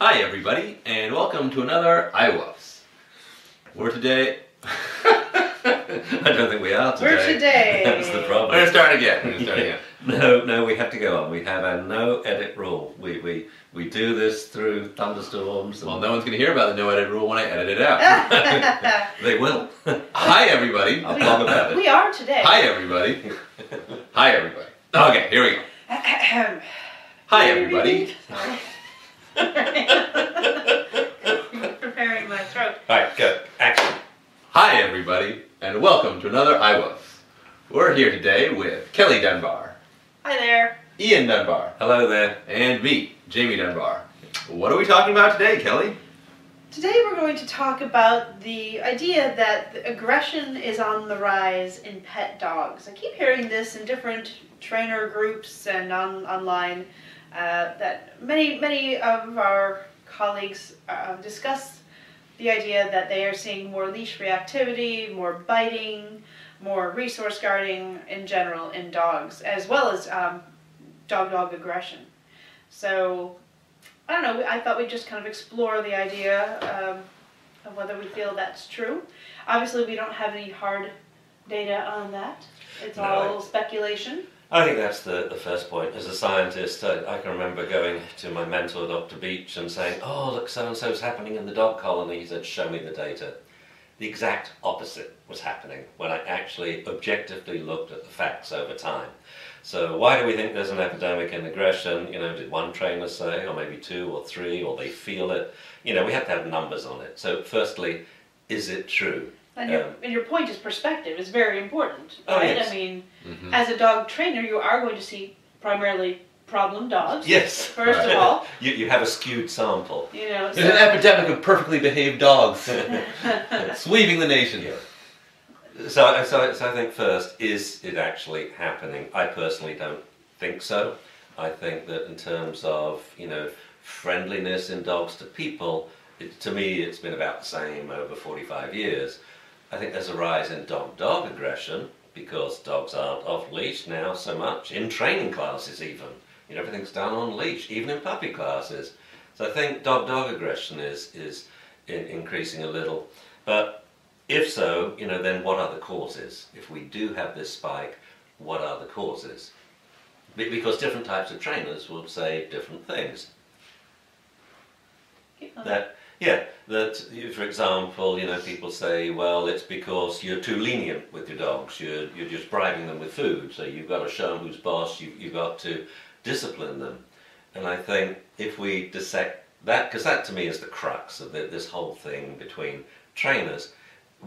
Hi, everybody, and welcome to another iWuffs. We're today. I don't think we are today. We're today. That's the problem. We're problem. gonna start again. We're gonna start again. No, no, we have to go on. We have a no edit rule. We we we do this through thunderstorms. And Well, no one's gonna hear about the no edit rule when I edit it out. They will. Hi, everybody. I'll blog about it. we are today. Hi, everybody. Hi, everybody. Okay, here we go. Hi, everybody. Sorry. Preparing my throat. All right, good. Action. Hi, everybody, and welcome to another iWuff. We're here today with Kelly Dunbar, Hi there. Ian Dunbar, Hello there. and me, Jamie Dunbar. What are we talking about today, Kelly? Today we're going to talk about the idea that aggression is on the rise in pet dogs. I keep hearing this in different trainer groups and on, online that many many of our colleagues uh, discuss the idea that they are seeing more leash reactivity, more biting, more resource guarding in general in dogs, as well as um, dog-dog aggression. So I don't know. I thought we'd just kind of explore the idea um, of whether we feel that's true. Obviously, we don't have any hard data on that. It's No. all speculation. I think that's the, the first point. As a scientist, I, I can remember going to my mentor, Dr. Beach, and saying, Oh, look, so and so's happening in the dog colony. He said, Show me the data. The exact opposite was happening when I actually objectively looked at the facts over time. So, why do we think there's an epidemic in aggression? You know, did one trainer say, or maybe two or three, or they feel it? You know, we have to have numbers on it. So, firstly, is it true? And your, Um, and your point is perspective is very important, Oh, right? yes. I mean, Mhm. as a dog trainer, you are going to see primarily problem dogs. Yes. First Right. of all, You, you have a skewed sample. you know. There's an epidemic of perfectly behaved dogs sweeping the nation. So, so, so I think first, is it actually happening? I personally don't think so. I think that in terms of, you know, friendliness in dogs to people, it, to me it's been about the same over 45 years. I think there's a rise in dog-dog aggression because dogs aren't off leash now so much, in training classes even. You know, everything's done on leash, even in puppy classes. So I think dog-dog aggression is, is in, increasing a little. But if so, you know, then what are the causes? If we do have this spike, what are the causes? Because different types of trainers will say different things. That yeah, that for example, you know, people say, well, it's because you're too lenient with your dogs. You're you're just bribing them with food, so you've got to show them who's boss. You you've got to discipline them. And I think if we dissect that, because that to me is the crux of the, this whole thing between trainers,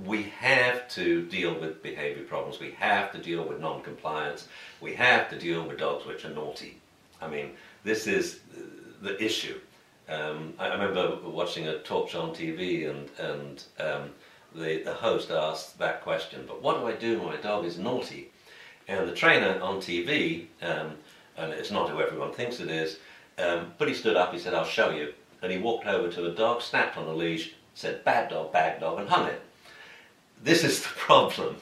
we have to deal with behavior problems. We have to deal with non-compliance. We have to deal with dogs which are naughty. I mean, this is the issue. Um, I remember watching a talk show on TV, and and um, the the host asked that question. But what do I do when my dog is naughty? And the trainer on TV, um, and it's not who everyone thinks it is, um, but he stood up. He said, "I'll show you." And he walked over to a dog, snapped on a leash, said, "Bad dog, bad dog," and hung it. This is the problem.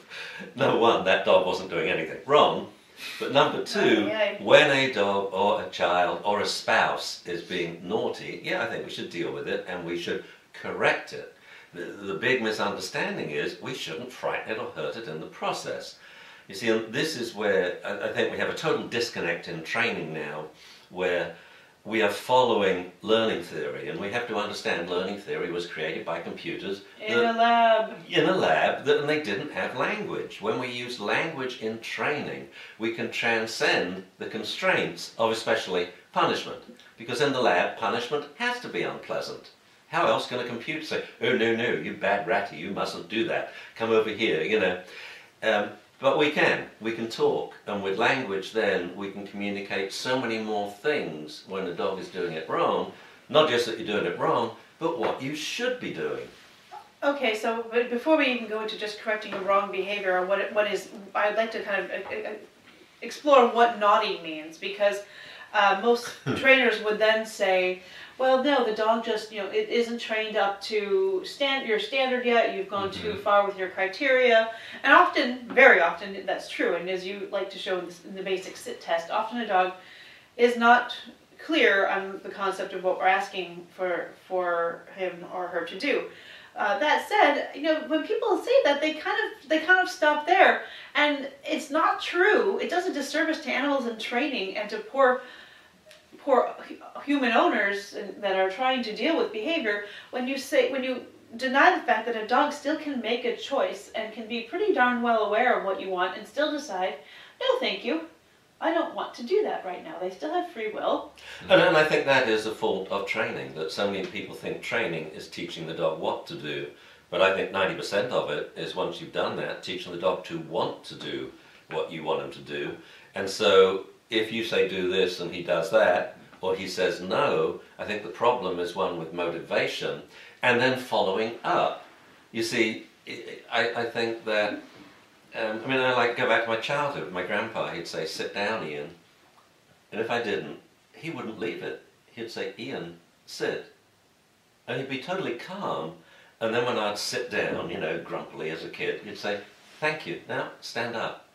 Number one, that dog wasn't doing anything wrong. But number two, when a dog or a child or a spouse is being naughty, yeah, I think we should deal with it and we should correct it. The, the big misunderstanding is we shouldn't frighten it or hurt it in the process. You see, this is where I, I think we have a total disconnect in training now, where we are following learning theory, and we have to understand learning theory was created by computers in that- a lab. in a lab that and they didn't have language. When we use language in training, we can transcend the constraints of especially punishment. Because in the lab, punishment has to be unpleasant. How else can a computer say, oh no, no, you bad ratty, you mustn't do that. Come over here, you know. Um, but we can. We can talk. And with language then we can communicate so many more things when the dog is doing it wrong. Not just that you're doing it wrong, but what you should be doing. Okay, so but before we even go into just correcting a wrong behavior or what what is, I'd like to kind of uh, uh, explore what naughty means because uh, most trainers would then say, well, no, the dog just you know it isn't trained up to stand your standard yet. You've gone too far with your criteria, and often, very often, that's true. And as you like to show in, this, in the basic sit test, often a dog is not clear on the concept of what we're asking for for him or her to do. Uh, that said, you know, when people say that, they kind of they kind of stop there, and it's not true. It does a disservice to animals in training and to poor poor human owners that are trying to deal with behavior when you say when you deny the fact that a dog still can make a choice and can be pretty darn well aware of what you want and still decide, no, thank you. I don't want to do that right now. They still have free will. And, and I think that is a fault of training, that so many people think training is teaching the dog what to do. But I think 90% of it is once you've done that, teaching the dog to want to do what you want him to do. And so if you say do this and he does that, or he says no, I think the problem is one with motivation and then following up. You see, I, I think that, um, I mean, I like go back to my childhood. My grandpa, he'd say, sit down, Ian. And if I didn't, he wouldn't leave it. He'd say, Ian, sit. And he'd be totally calm. And then when I'd sit down, you know, grumpily as a kid, he'd say, thank you, now stand up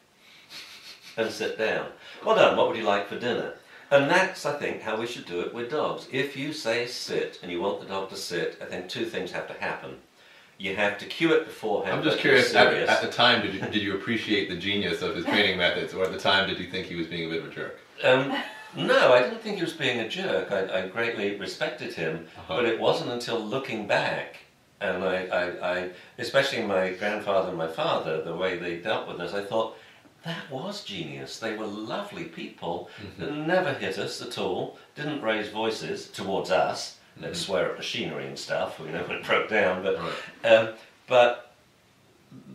and sit down. Well done, what would you like for dinner? And that's, I think, how we should do it with dogs. If you say sit and you want the dog to sit, I think two things have to happen. You have to cue it beforehand. I'm just curious, at, at the time, did you, did you appreciate the genius of his training methods, or at the time, did you think he was being a bit of a jerk? Um, no, I didn't think he was being a jerk. I, I greatly respected him, Uh-huh. but it wasn't until looking back, and I, I, I, especially my grandfather and my father, the way they dealt with us, I thought that was genius. They were lovely people that never hit us at all, didn't raise voices towards us. They'd Mhm. swear at machinery and stuff, you know, when it broke down. But Right. um, but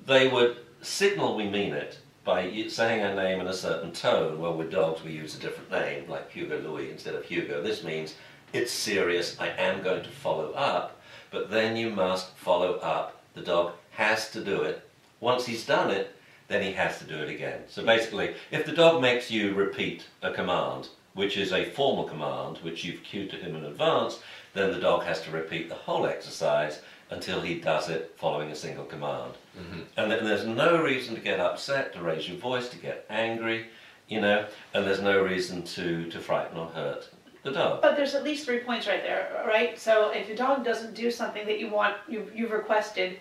they would signal we mean it by saying our name in a certain tone. Well, with dogs, we use a different name, like Hugo Louis instead of Hugo. This means it's serious, I am going to follow up, but then you must follow up. The dog has to do it. Once he's done it, then he has to do it again. So basically, if the dog makes you repeat a command, which is a formal command, which you've cued to him in advance, then the dog has to repeat the whole exercise until he does it following a single command. Mhm. And then there's no reason to get upset, to raise your voice, to get angry, you know, and there's no reason to, to frighten or hurt the dog. But there's at least three points right there, right? So if your dog doesn't do something that you want, you, you've requested,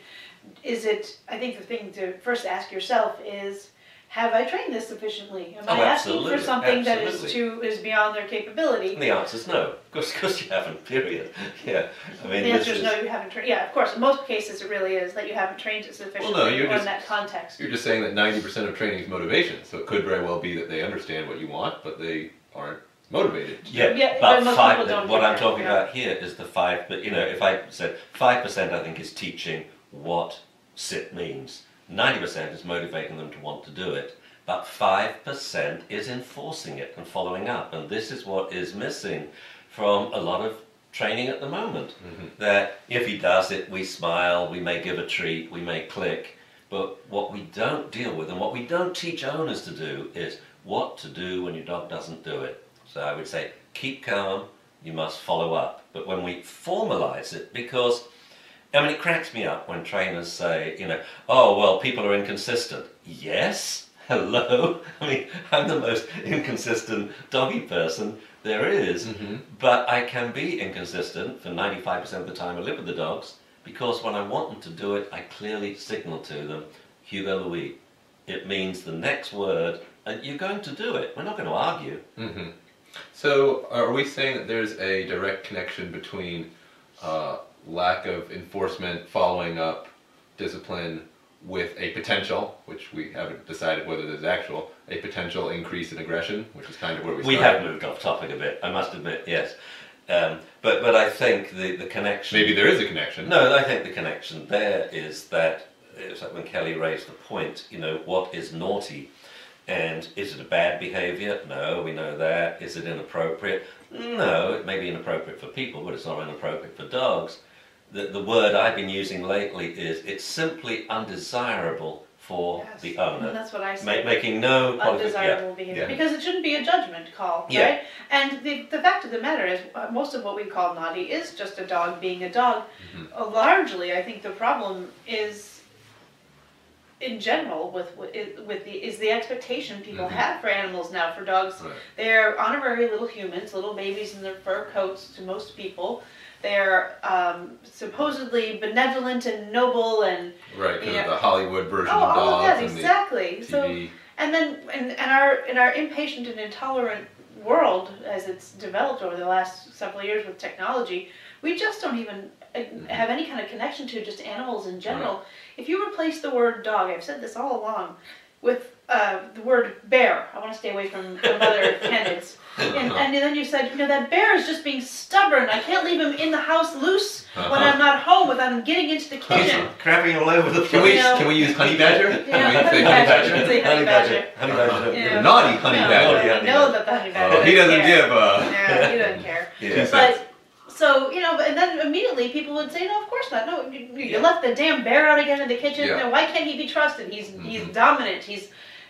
is it, I think the thing to first ask yourself is, have I trained this sufficiently? Am Oh, I asking for absolutely, something that is absolutely. too, is beyond their capability? And the answer is no. Of course, you haven't, period. Yeah. I mean, The answer is no, you haven't trained, yeah, of course, in most cases it really is that you haven't trained it sufficiently you're or just- in that context. You're just saying that 90% of training is motivation, so it could very well be that they understand what you want, but they aren't motivated. Yeah, Yeah, but but five. what I'm talking about here is the five. But you know, if I said five percent, I think is teaching what sit means. Ninety percent is motivating them to want to do it. But five percent is enforcing it and following up, and this is what is missing from a lot of training at the moment. Mhm. That if he does it, we smile, we may give a treat, we may click. But what we don't deal with and what we don't teach owners to do is what to do when your dog doesn't do it. So I would say keep calm, you must follow up. But when we formalize it, because I mean, it cracks me up when trainers say, you know, oh, well, people are inconsistent. Yes, hello. I mean, I'm the most inconsistent doggy person there is. Mhm. But I can be inconsistent for 95% of the time I live with the dogs because when I want them to do it, I clearly signal to them, Hugo Louis. It means the next word, and you're going to do it. We're not going to argue. hmm So, are we saying that there's a direct connection between uh, lack of enforcement, following up, discipline, with a potential, which we haven't decided whether there's actual, a potential increase in aggression, which is kind of where we We started. have moved off topic a bit, I must admit, yes. Um, but, but I think the, the connection. Maybe there is a connection. No, I think the connection there is that it's like when Kelly raised the point, you know, what is naughty? And is it a bad behaviour? No, we know that. Is it inappropriate? No, it may be inappropriate for people, but it's not inappropriate for dogs. The, the word I've been using lately is it's simply undesirable for Yes. the And owner. that's what I Ma- making no undesirable behavior yeah. because it shouldn't be a judgment call, Yeah. right? And the, the fact of the matter is, uh, most of what we call naughty is just a dog being a dog. Mhm. Uh, largely, I think the problem is in general with with the is the expectation people Mhm. have for animals now for dogs. Right. They're honorary little humans, little babies in their fur coats to most people. They're um, supposedly benevolent and noble and Right, Yeah. of the Hollywood version oh, of all of dogs that exactly. So and then and, and our in our impatient and intolerant world as it's developed over the last several years with technology, we just don't even uh, have any kind of connection to just animals in general. If you replace the word dog, I've said this all along, with uh, the word bear, I want to stay away from, from other candidates. And, and then you said, you know, that bear is just being stubborn. I can't leave him in the house loose when Uh-huh. I'm not home without him getting into the He's kitchen. crapping all over the Can we You know- can we use honey badger? Can Yeah, honey badger. honey Say badger? honey badger. Honey Uh-huh. badger. Yeah. Naughty honey no, badger. Naughty I honey know badger. that the honey badger. Oh, he doesn't care. give a. Yeah, he doesn't care. Yeah. But so you know, and then immediately people would say, "No, of course not. No, you, you Yeah. left the damn bear out again in the kitchen. Yeah. No, why can't he be trusted? He's he's Mhm. dominant. He's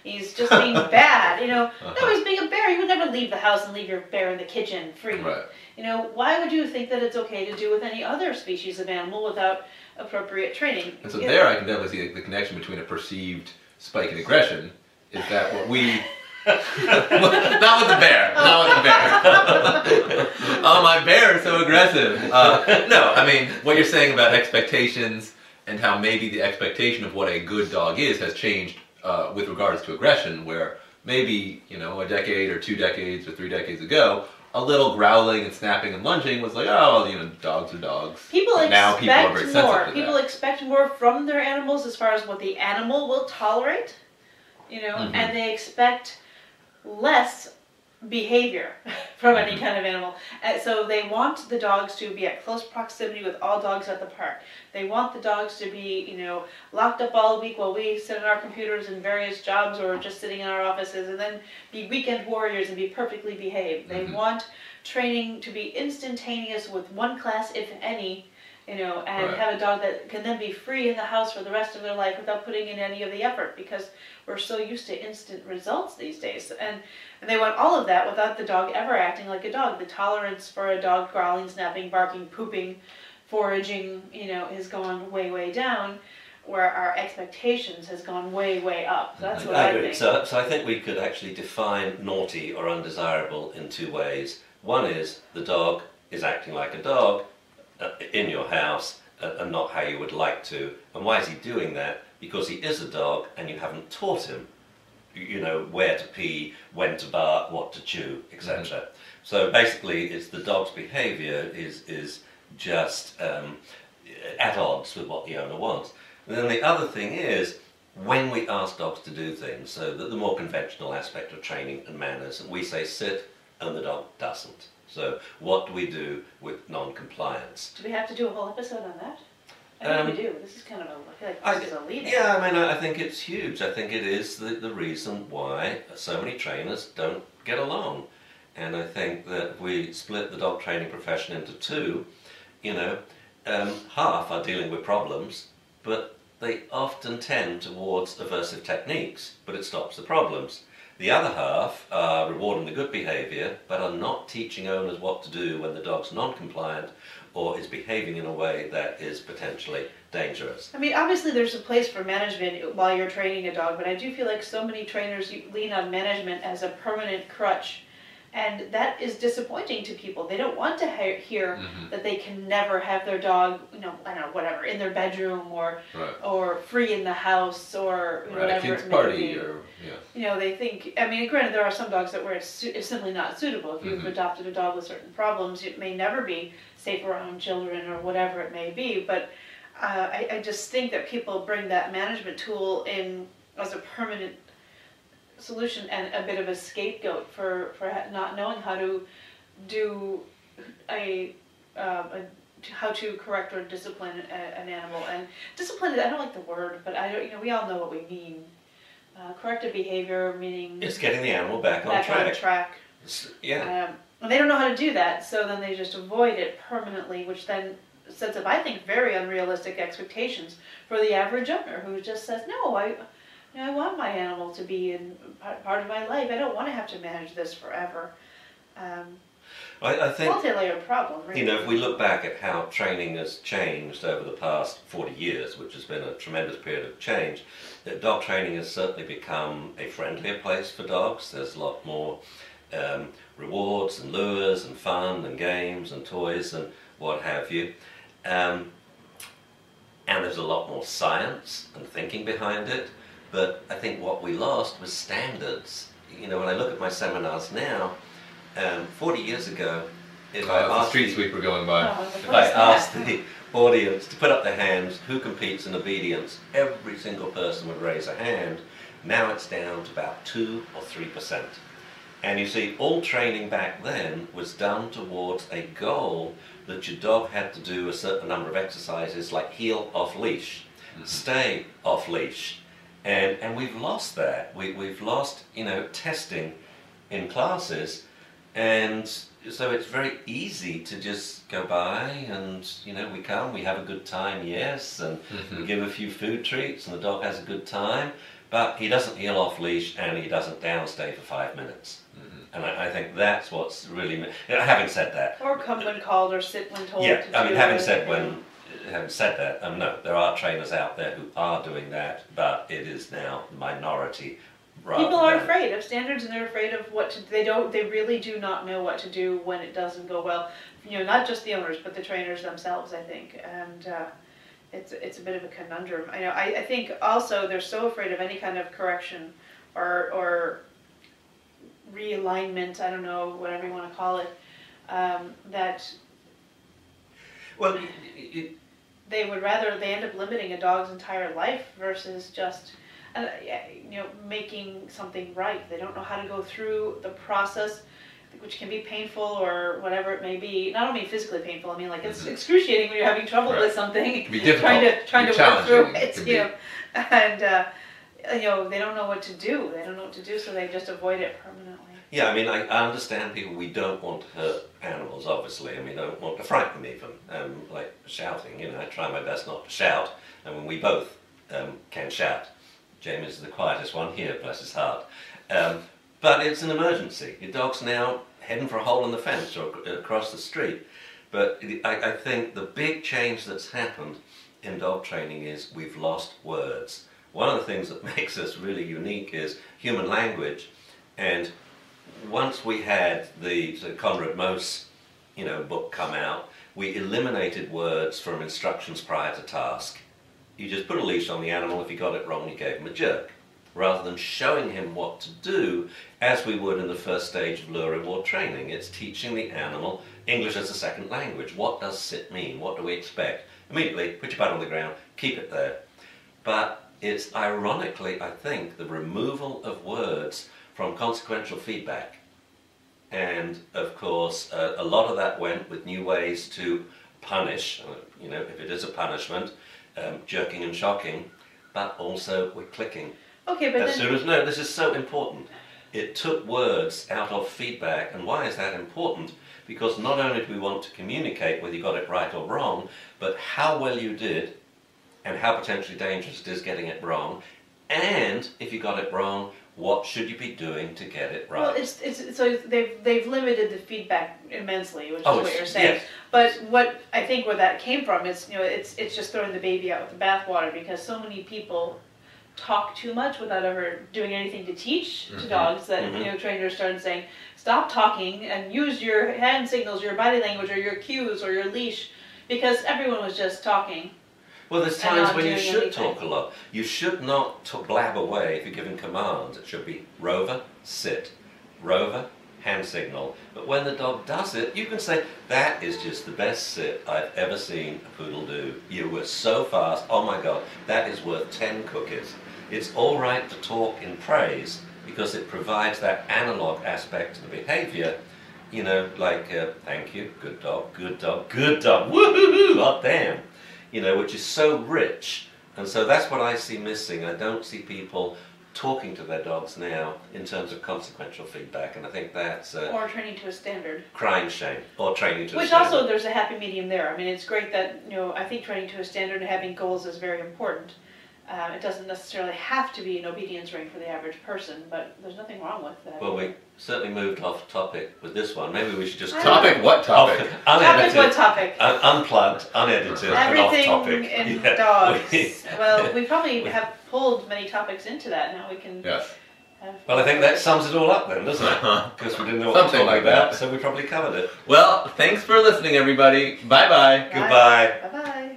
he's just being bad. You know, Uh-huh. no, he's being a bear. You would never leave the house and leave your bear in the kitchen free. Right. You know, why would you think that it's okay to do with any other species of animal without appropriate training? And so You there, know, I can definitely see the connection between a perceived spike in aggression. Is that what we? not with the bear. Not with the bear. oh, my bear is so aggressive. Uh, no, I mean what you're saying about expectations and how maybe the expectation of what a good dog is has changed uh, with regards to aggression. Where maybe you know a decade or two decades or three decades ago, a little growling and snapping and lunging was like, oh, you know, dogs are dogs. People But now people are very expect sensitive more. People that. expect more from their animals as far as what the animal will tolerate, you know, Mhm. and they expect less behavior from any Mhm. kind of animal. And so they want the dogs to be at close proximity with all dogs at the park. They want the dogs to be, you know, locked up all week while we sit at our computers in various jobs or just sitting in our offices and then be weekend warriors and be perfectly behaved. They Mhm. want training to be instantaneous with one class, if any, you know, and Right. have a dog that can then be free in the house for the rest of their life without putting in any of the effort because we're so used to instant results these days. And, and they want all of that without the dog ever acting like a dog. The tolerance for a dog growling, snapping, barking, pooping, foraging, you know, has gone way, way down. Where our expectations has gone way, way up. That's what I, I agree. think. So, so I think we could actually define naughty or undesirable in two ways. One is the dog is acting like a dog in your house uh, and not how you would like to. And why is he doing that? Because he is a dog and you haven't taught him, you know, where to pee, when to bark, what to chew, etc. So basically, it's the dog's behaviour is is just um, at odds with what the owner wants. And then the other thing is when we ask dogs to do things, so that the more conventional aspect of training and manners, and we say sit and the dog doesn't. So what do we do with non-compliance? Do we have to do a whole episode on that? I think Um, we do. This is kind of a, I feel like I- this is a lead. Yeah, I mean, I I think it's huge. I think it is the, the reason why so many trainers don't get along. And I think that we split the dog training profession into two, you know, um, half are dealing with problems, but they often tend towards aversive techniques, but it stops the problems. The other half are rewarding the good behaviour, but are not teaching owners what to do when the dog's non-compliant or is behaving in a way that is potentially dangerous. I mean, obviously, there's a place for management while you're training a dog, but I do feel like so many trainers lean on management as a permanent crutch, and that is disappointing to people. They don't want to he- hear Mhm. that they can never have their dog, you know, I don't know, whatever, in their bedroom or Right. or free in the house or a whatever kid's it may party, be. or yeah. you know, they think. I mean, granted, there are some dogs that where it's, su- it's simply not suitable. If you've Mhm. adopted a dog with certain problems, it may never be safe around children or whatever it may be. But uh, I, I just think that people bring that management tool in as a permanent solution and a bit of a scapegoat for for not knowing how to do a, um, a how to correct or discipline a, an animal and discipline I don't like the word but I don't you know we all know what we mean uh, corrective behavior meaning It's getting the animal back on back on track. track Yeah. um, and they don't know how to do that so then they just avoid it permanently which then sets up I think very unrealistic expectations for the average owner who just says no I you know, I want my animal to be in part of my life I don't want to have to manage this forever um, I, I think multi-layered problem. Really. You know, if we look back at how training has changed over the past 40 years, which has been a tremendous period of change, that dog training has certainly become a friendlier place for dogs. There's a lot more um, rewards and lures and fun and games and toys and what have you. Um, and there's a lot more science and thinking behind it. But I think what we lost was standards. You know, when I look at my seminars now, um, 40 years ago, if I Uh, the street sweeper going by. Oh, if I asked the audience to put up their hands, who competes in obedience, every single person would raise a hand. Now it's down to about 2 or 3%. And you see, all training back then was done towards a goal that your dog had to do a certain number of exercises like heel off leash, stay off leash. And, and we've lost that. We, we've lost, you know, testing in classes. And so it's very easy to just go by and, you know, we come, we have a good time, yes, and mm-hmm. we give a few food treats and the dog has a good time, but he doesn't heel off leash and he doesn't downstay for five minutes. Mm-hmm. And I, I think that's what's really. you know, having said that, Or come when called, or sit when told. yeah, to I mean, having it, said when, know. Having said that, um, no, there are trainers out there who are doing that, but it is now minority. People are than- afraid of standards, and they're afraid of what to. They don't. They really do not know what to do when it doesn't go well. You know, not just the owners, but the trainers themselves. I think, and uh, it's it's a bit of a conundrum. I know. I, I think also they're so afraid of any kind of correction, or or realignment. I don't know, whatever you want to call it. Um, that Well, it, it, they would rather they end up limiting a dog's entire life versus just uh, you know making something right they don't know how to go through the process which can be painful or whatever it may be not only physically painful i mean like it's Mhm. excruciating when you're having trouble Right. with something It can be trying to trying to work through challenging. It it you know and uh, you know they don't know what to do they don't know what to do so they just avoid it permanently yeah, I mean, I, I understand people. We don't want to hurt animals, obviously, and we don't want to frighten them even. Um, like shouting, you know, I try my best not to shout, and when we both um, can shout. James is the quietest one here, bless his heart. Um, but it's an emergency. Your dog's now heading for a hole in the fence or across the street. But I, I think the big change that's happened in dog training is we've lost words. One of the things that makes us really unique is human language, and once we had the, Konrad Most, you know, book come out, we eliminated words from instructions prior to task. You just put a leash on the animal. If he got it wrong, you gave him a jerk, rather than showing him what to do, as we would in the first stage of lure reward training. It's teaching the animal English as a second language. What does sit mean? What do we expect? Immediately, put your butt on the ground, keep it there. But it's ironically, I think, the removal of words from consequential feedback. And of course, uh, a lot of that went with new ways to punish, uh, you know, if it is a punishment, um, jerking and shocking, but also with clicking. okay but As then soon as, no, this is so important. It took words out of feedback. And why is that important? Because not only do we want to communicate whether you got it right or wrong, but how well you did and how potentially dangerous it is getting it wrong. And if you got it wrong, what should you be doing to get it right? Well, it's, it's so they've they've limited the feedback immensely, which Oh, is what you're saying. yes. But what I think where that came from is you know it's it's just throwing the baby out with the bathwater because so many people talk too much without ever doing anything to teach to Mhm. dogs that Mhm. you know trainers started saying stop talking and use your hand signals, your body language, or your cues or your leash because everyone was just talking. Well, there's times when you should anything. talk a lot. You should not blab away if you're giving commands. It should be rover, sit, rover, hand signal. But when the dog does it, you can say, that is just the best sit I've ever seen a poodle do. You were so fast. Oh my God, that is worth 10 cookies. It's all right to talk in praise because it provides that analog aspect to the behavior. You know, like, uh, thank you, good dog, good dog, good dog, woohoo, hot damn you know, which is so rich. And so that's what I see missing. I don't see people talking to their dogs now in terms of consequential feedback, and I think that's a Or training to a standard. crying shame or training to a Which also there's a happy medium there. I mean, it's great that you know I think training to a standard and having goals is very important. Um, it doesn't necessarily have to be an obedience ring for the average person, but there's nothing wrong with that. Well, we certainly moved off topic with this one. Maybe we should just I Topic? What topic? Topic unedited, what topic? un- unplugged, unedited, and off Everything topic. in Yeah. dogs. well, we probably have pulled many topics into that. Now we can. Yes. Well, I think that sums it all up then, doesn't it? Because we didn't know what Something we were like about, that. so we probably covered it. Well, thanks for listening, everybody. Bye bye. Goodbye. Bye bye.